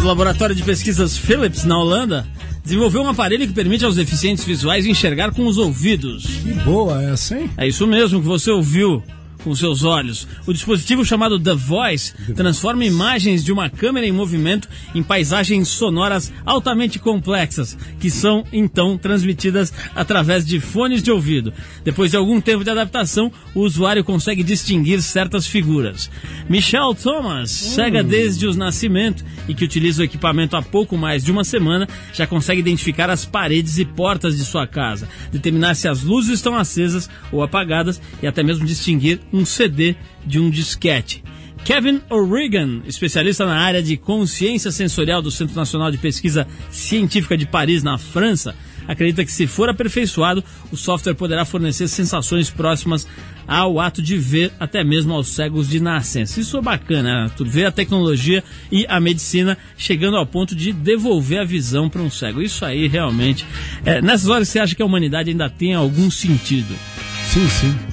do laboratório de pesquisas Philips, na Holanda, desenvolveu um aparelho que permite aos deficientes visuais enxergar com os ouvidos. Que boa essa, hein? É isso mesmo que você ouviu com seus olhos. O dispositivo chamado The Voice transforma imagens de uma câmera em movimento em paisagens sonoras altamente complexas, que são então transmitidas através de fones de ouvido. Depois de algum tempo de adaptação, o usuário consegue distinguir certas figuras. Michelle Thomas, cega desde o nascimento e que utiliza o equipamento há pouco mais de uma semana, já consegue identificar as paredes e portas de sua casa, determinar se as luzes estão acesas ou apagadas e até mesmo distinguir um CD de um disquete. Kevin O'Regan, especialista na área de consciência sensorial do Centro Nacional de Pesquisa Científica de Paris, na França, acredita que se for aperfeiçoado, o software poderá fornecer sensações próximas ao ato de ver, até mesmo aos cegos de nascença. Isso é bacana, né? Tu vê a tecnologia e a medicina chegando ao ponto de devolver a visão para um cego. Isso aí realmente. é, nessas horas você acha que a humanidade ainda tem algum sentido? Sim, sim.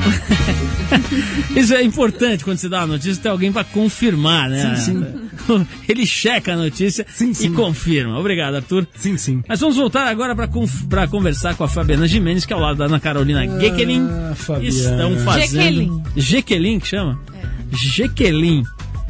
Isso é importante quando você dá uma notícia, tem alguém para confirmar, né? Sim, Ele checa a notícia Sim, sim. e confirma. Obrigado, Arthur. Sim, sim. Mas vamos voltar agora para conversar com a Fabiana Jimenez, que é ao lado da Ana Carolina Gekelin. Ah, Fabiana. Estão fazendo. Jequelin. Jequelin que chama? Jequelin.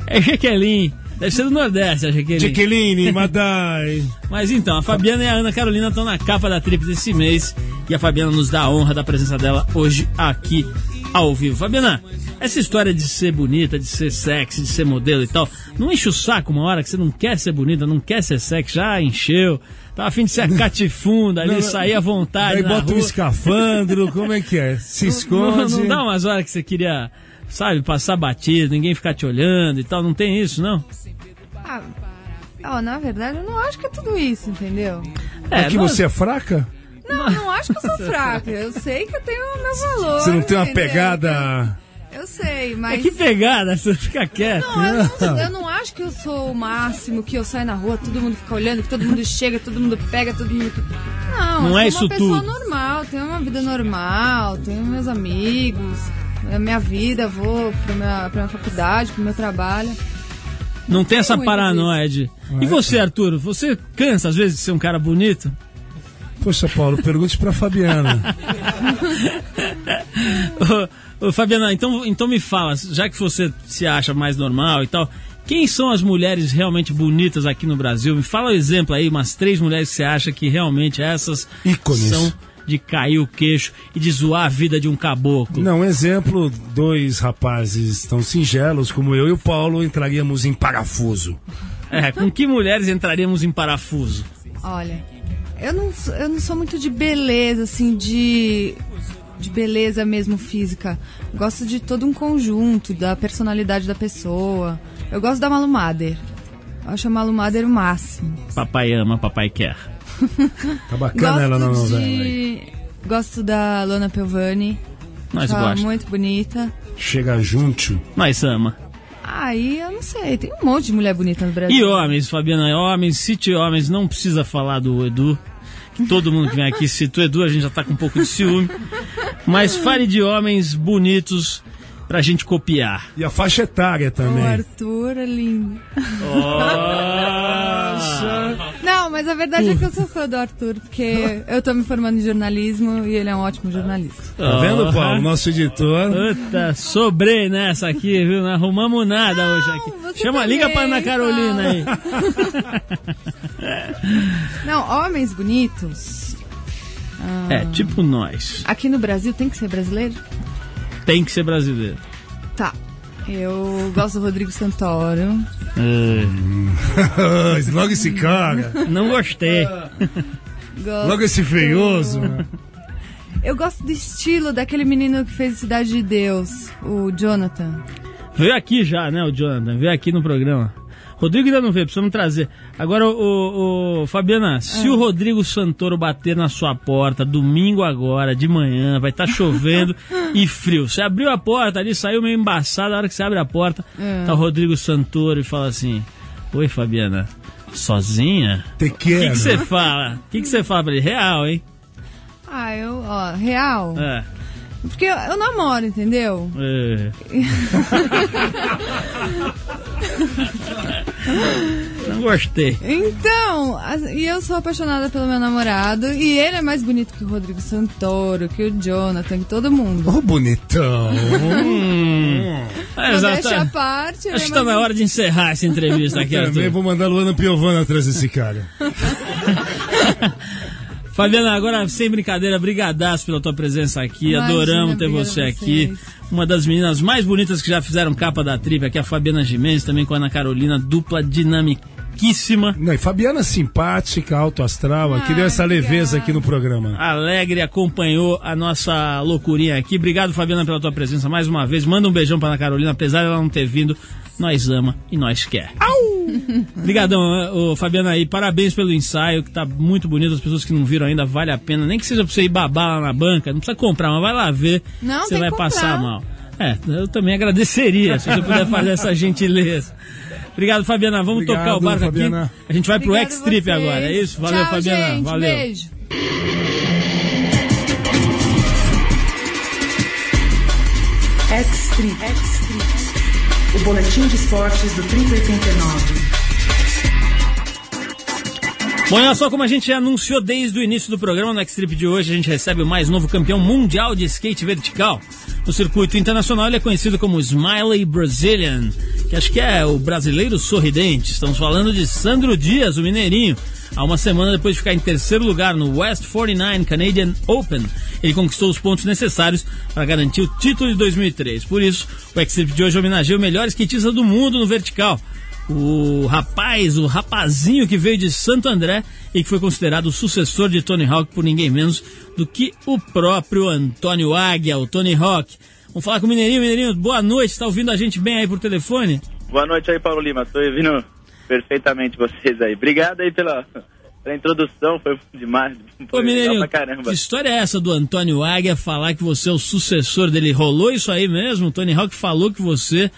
É Jequelin. Deve ser do Nordeste, a Jequelin. Jaqueline, Madai. Mas então, a Fabiana e a Ana Carolina estão na capa da Trip desse mês e a Fabiana nos dá a honra da presença dela hoje aqui ao vivo. Fabiana, essa história de ser bonita, de ser sexy, de ser modelo e tal, não enche o saco uma hora que você não quer ser bonita, não quer ser sexy, já encheu. Tá afim de ser a catifunda ali, Não, não. sair à vontade. Aí bota um rua. escafandro, como é que é? Se Não, esconde. não dá umas horas que você queria, sabe, passar batido, ninguém ficar te olhando e tal, não tem isso, não? Ah, ó, na verdade, eu não acho que é tudo isso, entendeu? É que nós- você é fraca? Não, eu não acho que eu sou fraca. Eu sei que eu tenho o meu valor. Você não tem uma entendeu? pegada. Eu sei, É mas. que pegada, você fica quieto. Não, eu não, eu não acho que eu sou o máximo, que eu saio na rua, todo mundo fica olhando, que todo mundo chega, todo mundo pega, todo mundo. Não, Não eu é sou isso uma pessoa tudo. normal, tenho uma vida normal, tenho meus amigos, a minha vida, vou pra minha, pra minha faculdade, pro meu trabalho. Não tem essa paranoia de. E você, Arthur? Você cansa às vezes de ser um cara bonito? Poxa, Paulo, pergunte pra Fabiana. ô, ô, Fabiana, então, então me fala, já que você se acha mais normal e tal, quem são as mulheres realmente bonitas aqui no Brasil? Me fala um exemplo aí, umas três mulheres que você acha que realmente essas Ícones. são de cair o queixo e de zoar a vida de um caboclo. Não, um exemplo, dois rapazes tão singelos como eu e o Paulo entraríamos em parafuso. É, com que mulheres entraríamos em parafuso? Olha, eu não, sou- eu não sou muito de beleza, assim, de, de beleza mesmo física. Gosto de todo um conjunto, da personalidade da pessoa. Eu gosto da Malu Mader. Eu acho a Malu Mader o máximo. Papai ama, papai quer. Tá bacana ela na Gosto novela. de... Gosto da Lona Pelvani. Nós gosta. muito bonita. Chega junto. Nós ama. Aí, eu não sei, tem um monte de mulher bonita no Brasil. E homens, Fabiana, homens, cite homens, não precisa falar do Edu. que Todo mundo que vem aqui cita o Edu, a gente já tá com um pouco de ciúme. Mas fale de homens bonitos pra gente copiar. E a faixa etária O também. Arthur é lindo. Nossa! Não, mas a verdade é que eu sou fã do Arthur, porque eu tô me formando em jornalismo e ele é um ótimo jornalista. Tá vendo, Paulo? Nosso editor. Puta, sobrei nessa aqui, viu? Não arrumamos nada Não, hoje aqui. Chama, também, liga pra Ana Carolina aí. Não, homens bonitos. É, tipo nós. Aqui no Brasil tem que ser brasileiro? Tem que ser brasileiro. Tá. Eu gosto do Rodrigo Santoro. É, Logo esse cara. não gostei. Gosto... Logo esse feioso. Eu gosto do estilo daquele menino que fez Cidade de Deus, o Jonathan. Veio aqui já, né, o Jonathan? Veio aqui no programa. Rodrigo ainda não veio, precisamos trazer. Agora, o, o- o- Fabiana, se o Rodrigo Santoro bater na sua porta domingo agora, de manhã, vai estar chovendo e frio. Você abriu a porta ali, saiu meio embaçado, a hora que você abre a porta, tá o Rodrigo Santoro e fala assim: Oi, Fabiana. Sozinha? Te O que você fala? O que que você fala pra ele? Real, hein? Ah, eu, ó, real. É. Porque eu, eu namoro, entendeu? é. Não gostei. Então, e eu sou apaixonada pelo meu namorado. E ele é mais bonito que o Rodrigo Santoro, que o Jonathan, que todo mundo. Ô, bonitão. É, Modéstia à exato. parte. Acho é que tá na hora de encerrar essa entrevista aqui, Também vou mandar a Luana Piovana atrás desse cara. Fabiana, agora sem brincadeira, brigadaço pela tua presença aqui. Imagina, Adoramos ter você a aqui. Uma das meninas mais bonitas que já fizeram capa da trip aqui, a Fabiana Gimenez, também com a Ana Carolina, dupla dinamiquíssima. Não, e Fabiana simpática, alto astral, aqui Ai, deu essa leveza aqui no programa. Alegre acompanhou a nossa loucurinha aqui. Obrigado, Fabiana, pela tua presença mais uma vez. Manda um beijão pra Ana Carolina, apesar dela não ter vindo. Nós ama e nós quer. Obrigadão, ô, Fabiana aí. Parabéns pelo ensaio, que tá muito bonito. As pessoas que não viram ainda, vale a pena. Nem que seja pra você ir babar lá na banca. Não precisa comprar, mas vai lá ver. Não, você tem vai que passar mal. É, eu também agradeceria se você puder fazer essa gentileza. Obrigado, Fabiana. Vamos Obrigado, tocar o barco Fabiana. aqui. A gente vai pro Obrigada a X-Trip agora, é isso? Valeu, Tchau, Fabiana. Gente, Valeu. Beijo. X-Trip. O boletim de esportes do Trip 89. Bom, olha só como a gente anunciou desde o início do programa, no X-Trip de hoje a gente recebe o mais novo campeão mundial de skate vertical. No circuito internacional ele é conhecido como Smiley Brazilian, que acho que é o brasileiro sorridente. Estamos falando de Sandro Dias, o mineirinho. Há uma semana depois de ficar em terceiro lugar no West 49 Canadian Open, ele conquistou os pontos necessários para garantir o título de 2003. Por isso, o X-Trip de hoje homenageia o melhor skatista do mundo no vertical. O rapaz, o rapazinho que veio de Santo André e que foi considerado o sucessor de Tony Hawk por ninguém menos do que o próprio Antônio Águia, o Tony Hawk. Vamos falar com o Mineirinho. Mineirinho, boa noite. Está ouvindo a gente bem aí por telefone? Boa noite aí, Paulo Lima. Estou ouvindo perfeitamente vocês aí. Obrigado aí pela, pela introdução, foi demais. Foi Mineirinho, caramba. que história é essa do Antônio Águia falar que você é o sucessor dele? Rolou isso aí mesmo? O Tony Hawk falou que você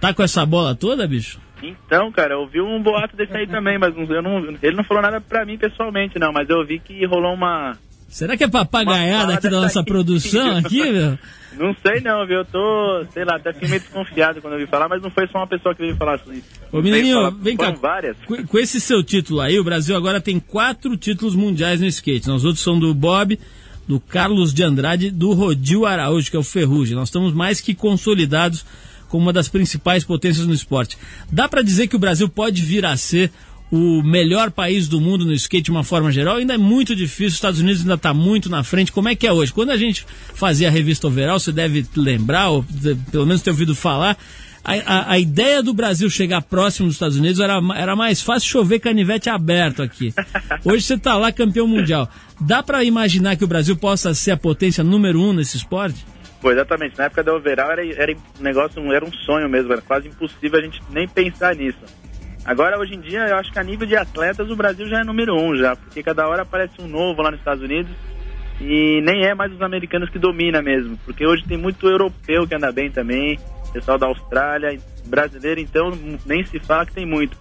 tá com essa bola toda, bicho? Então, cara, eu ouvi um boato desse aí também, mas eu não, ele não falou nada pra mim pessoalmente, não, mas eu vi que rolou uma. Será que é papagaiada aqui da nossa daqui. produção aqui, meu? Não sei não, viu? Eu tô, sei lá, até fiquei meio desconfiado quando eu ouvi falar, mas não foi só uma pessoa que veio falar isso. Ô, Mineirinho, Veio falar- vem cá. várias. Com, com esse seu título aí, o Brasil agora tem quatro títulos mundiais no skate. Os outros são do Bob, do Carlos de Andrade, do Rodil Araújo, que é o Ferrugem. Nós estamos mais que consolidados como uma das principais potências no esporte. Dá pra dizer que o Brasil pode vir a ser o melhor país do mundo no skate de uma forma geral? Ainda é muito difícil, os Estados Unidos ainda está muito na frente. Como é que é hoje? Quando a gente fazia a revista Overall, você deve lembrar, ou pelo menos ter ouvido falar, a, a- a ideia do Brasil chegar próximo dos Estados Unidos era, era mais fácil chover canivete aberto aqui. Hoje você está lá campeão mundial. Dá para imaginar que o Brasil possa ser a potência número um nesse esporte? Pô, exatamente. Na época da Overall era, era um negócio, era um sonho mesmo, era quase impossível a gente nem pensar nisso. Agora, hoje em dia, eu acho que a nível de atletas, o Brasil já é número um já, porque cada hora aparece um novo lá nos Estados Unidos e nem é mais os americanos que domina mesmo, porque hoje tem muito europeu que anda bem também, pessoal da Austrália, brasileiro, então nem se fala que tem muito.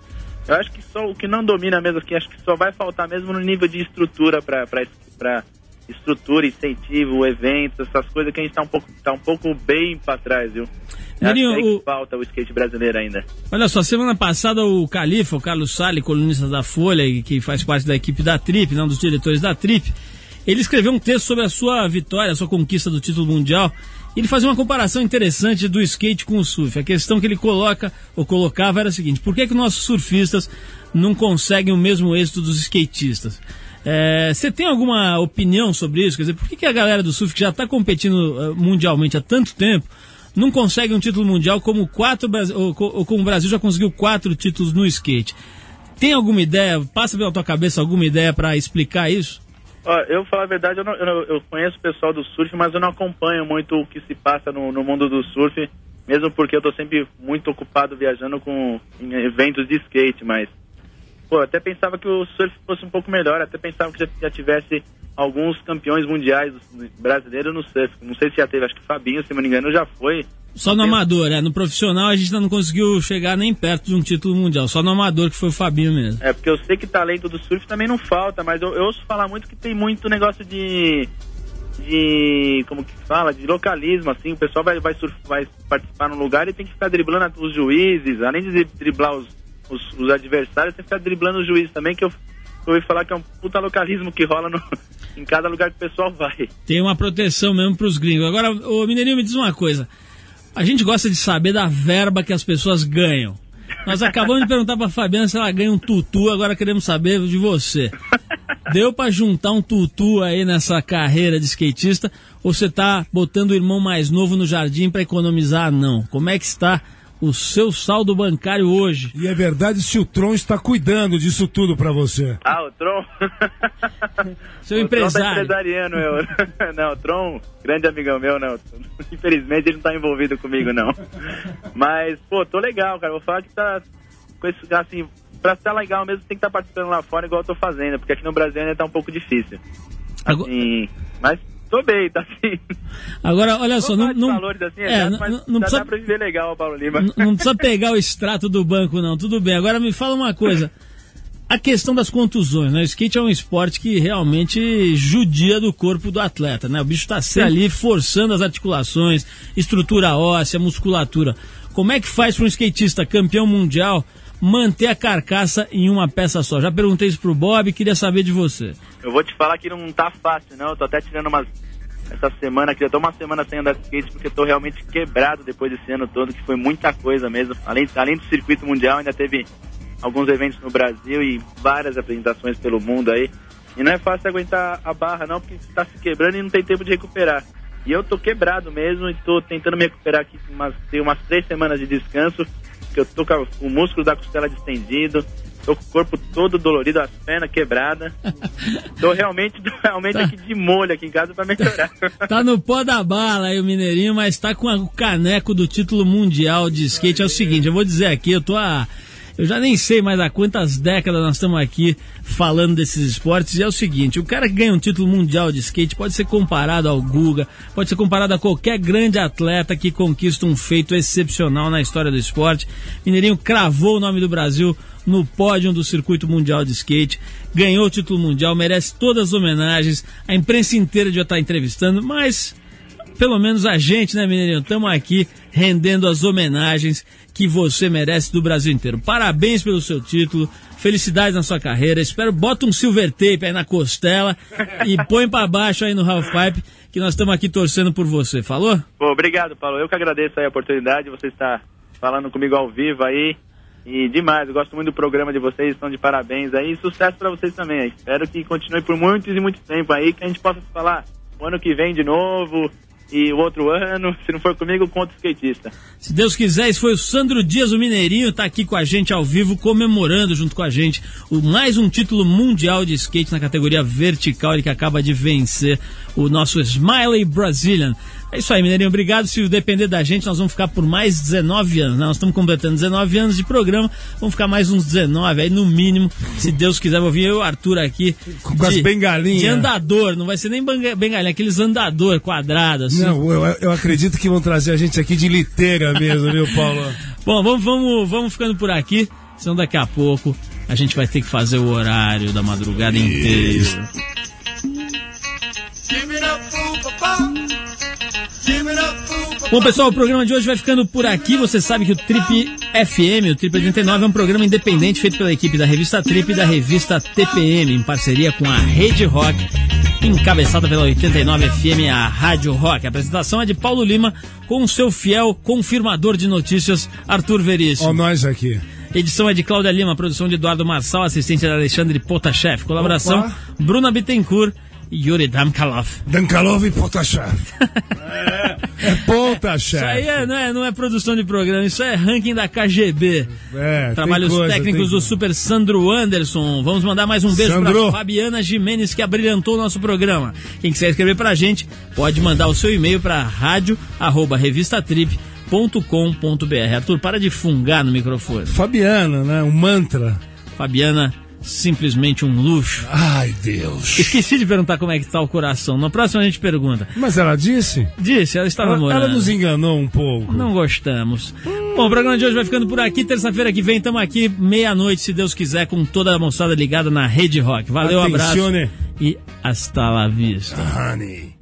Eu acho que só o que não domina mesmo aqui, acho que só vai faltar mesmo no nível de estrutura para estrutura, incentivo, eventos, essas coisas que a gente tá um pouco, tá um pouco bem para trás, viu? Acho que é falta o skate brasileiro ainda. Olha só, semana passada o Califa, o Carlos Sale, colunista da Folha, que faz parte da equipe da Trip, não dos diretores da Trip, ele escreveu um texto sobre a sua vitória, a sua conquista do título mundial. E ele fazia uma comparação interessante do skate com o surf. A questão que ele coloca ou colocava era a seguinte: por que, que nossos surfistas não conseguem o mesmo êxito dos skatistas? É, Você tem alguma opinião sobre isso? Quer dizer, por que, que a galera do surf, que já está competindo eh, mundialmente há tanto tempo, não consegue um título mundial como quatro ou, co- ou como o Brasil já conseguiu quatro títulos no skate? Tem alguma ideia? Passa pela tua cabeça alguma ideia para explicar isso? Ó, eu falar a verdade, eu, não- eu conheço o pessoal do surf, mas eu não acompanho muito o que se passa no, no mundo do surf, mesmo porque eu tô sempre muito ocupado viajando com eventos de skate, mas pô, até pensava que o surf fosse um pouco melhor, até pensava que já, já tivesse alguns campeões mundiais brasileiros no surf. Não sei se já teve, acho que Fabinho, se não me engano, já foi Só no amador, é. No profissional a gente ainda não conseguiu chegar nem perto de um título mundial. Só no amador que foi o Fabinho mesmo. É, porque eu sei que talento do surf também não falta, mas eu, eu ouço falar muito que tem muito negócio de. de. como que se fala? De localismo, assim. O pessoal vai, vai, surf, vai participar num lugar e tem que ficar driblando os juízes, além de driblar os, os, os adversários, tem que ficar driblando os juízes também, que eu, eu ouvi falar que é um puta localismo que rola no, em cada lugar que o pessoal vai. Tem uma proteção mesmo pros gringos. Agora, ô Mineirinho, me diz uma coisa. A gente gosta de saber da verba que as pessoas ganham. Nós acabamos de perguntar pra Fabiana se ela ganha um tutu, agora queremos saber de você. Deu pra juntar um tutu aí nessa carreira de skatista ou você tá botando o irmão mais novo no jardim pra economizar? Não. Como é que está o seu saldo bancário hoje? E é verdade se o Tron está cuidando disso tudo pra você. Ah, o Tron. Seu o empresário. Tron tá empresariando, eu. Não, o Tron, grande amigão meu, não. Infelizmente ele não tá envolvido comigo, não. Mas, pô, tô legal, cara. Vou falar que tá. Com esse, assim, pra estar legal mesmo, tem que estar participando lá fora igual eu tô fazendo, porque aqui no Brasil ainda tá um pouco difícil. Agora- Assim, mas tô bem, tá assim. Agora, olha só, não, não, valores assim, é, não, mas não- já precisa, dá pra viver legal, Paulo Lima. não- não precisa pegar o extrato do banco, não. Tudo bem. Agora me fala uma coisa. A questão das contusões, né? O skate é um esporte que realmente judia do corpo do atleta, né? O bicho tá sempre ali forçando as articulações, estrutura óssea, musculatura. Como é que faz para um skatista campeão mundial manter a carcaça em uma peça só? Já perguntei isso pro Bob, queria saber de você. Eu vou te falar que não tá fácil, não. Eu tô até tirando umas. Essa semana aqui, eu tô uma semana sem andar de skate porque tô realmente quebrado depois desse ano todo, que foi muita coisa mesmo. Além, além do circuito mundial, ainda teve alguns eventos no Brasil e várias apresentações pelo mundo aí. E não é fácil aguentar a barra, não, porque tá se quebrando e não tem tempo de recuperar. E eu tô quebrado mesmo e tô tentando me recuperar aqui. Umas, tem umas três semanas de descanso, que eu tô com o músculo da costela distendido, tô com o corpo todo dolorido, as pernas quebradas. Tô realmente, tô realmente aqui de molho aqui em casa pra melhorar. Tá no pó da bala aí o Mineirinho, mas tá com o caneco do título mundial de skate. É o seguinte, eu vou dizer aqui, eu tô a. Eu já nem sei mais há quantas décadas nós estamos aqui falando desses esportes. E é o seguinte: o cara que ganha um título mundial de skate pode ser comparado ao Guga, pode ser comparado a qualquer grande atleta que conquista um feito excepcional na história do esporte. Mineirinho cravou o nome do Brasil no pódio do circuito mundial de skate, ganhou o título mundial, merece todas as homenagens, a imprensa inteira já estar entrevistando, mas pelo menos a gente, né, Mineirinho? Estamos aqui rendendo as homenagens que você merece do Brasil inteiro. Parabéns pelo seu título, felicidades na sua carreira. Espero, bota um silver tape aí na costela e põe pra baixo aí no half pipe, que nós estamos aqui torcendo por você. Falou? Obrigado, Paulo. Eu que agradeço aí a oportunidade, você está falando comigo ao vivo aí. E demais, eu gosto muito do programa de vocês, estão de parabéns aí. Sucesso pra vocês também. Espero que continue por muitos e muito tempo aí, que a gente possa falar o ano que vem de novo e o outro ano. Se não for comigo, conta o skatista. Se Deus quiser, esse foi o Sandro Dias, o Mineirinho, tá aqui com a gente ao vivo, comemorando junto com a gente o mais um título mundial de skate na categoria vertical, ele que acaba de vencer o nosso Smiley Brazilian. É isso aí, Mineirinho, obrigado. Se depender da gente, nós vamos ficar por mais 19 anos. Nós estamos completando 19 anos de programa, vamos ficar mais uns 19 aí no mínimo. Se Deus quiser, vou vir eu e o Arthur aqui. Com as bengalinhas. De andador, não vai ser nem bengalinha, aqueles andador quadrados. assim. Não, eu, eu acredito que vão trazer a gente aqui de liteira mesmo, viu, Paulo? Bom, vamos, vamos, vamos ficando por aqui, senão daqui a pouco a gente vai ter que fazer o horário da madrugada inteira. Bom, pessoal, o programa de hoje vai ficando por aqui. Você sabe que o Trip FM, o Trip 89, é um programa independente feito pela equipe da revista Trip e da revista TPM, em parceria com a Rede Rock, encabeçada pela 89 FM, a Rádio Rock. A apresentação é de Paulo Lima, com o seu fiel confirmador de notícias, Arthur Veríssimo. Ó, nós aqui. Edição é de Cláudia Lima, produção de Eduardo Marçal, assistente de Alexandre Potashev, colaboração Opa. Bruna Bittencourt Yuri Damkalov. Dankalov e Potashev. é ponta, Isso aí é, não, é, não é produção de programa, isso é ranking da KGB. É, Trabalhos coisa, técnicos do coisa. Super Sandro Anderson. Vamos mandar mais um beijo Sandro. para Fabiana Jimenez, que abrilhantou o nosso programa. Quem quiser escrever pra gente, pode mandar o seu e-mail para rádio arroba revistatrip.com.br. Arthur, para de fungar no microfone. Fabiana, né? Um mantra. Fabiana simplesmente um luxo. Ai, Deus. Esqueci de perguntar como é que tá o coração. Na próxima a gente pergunta. Mas ela disse? Disse, ela estava Ela, morando. ela nos enganou um pouco. Não gostamos. Bom, o programa de hoje vai ficando por aqui. Terça-feira que vem estamos aqui, meia-noite, se Deus quiser, com toda a moçada ligada na Rede Rock. Valeu, Atencione. abraço e hasta la vista. Honey.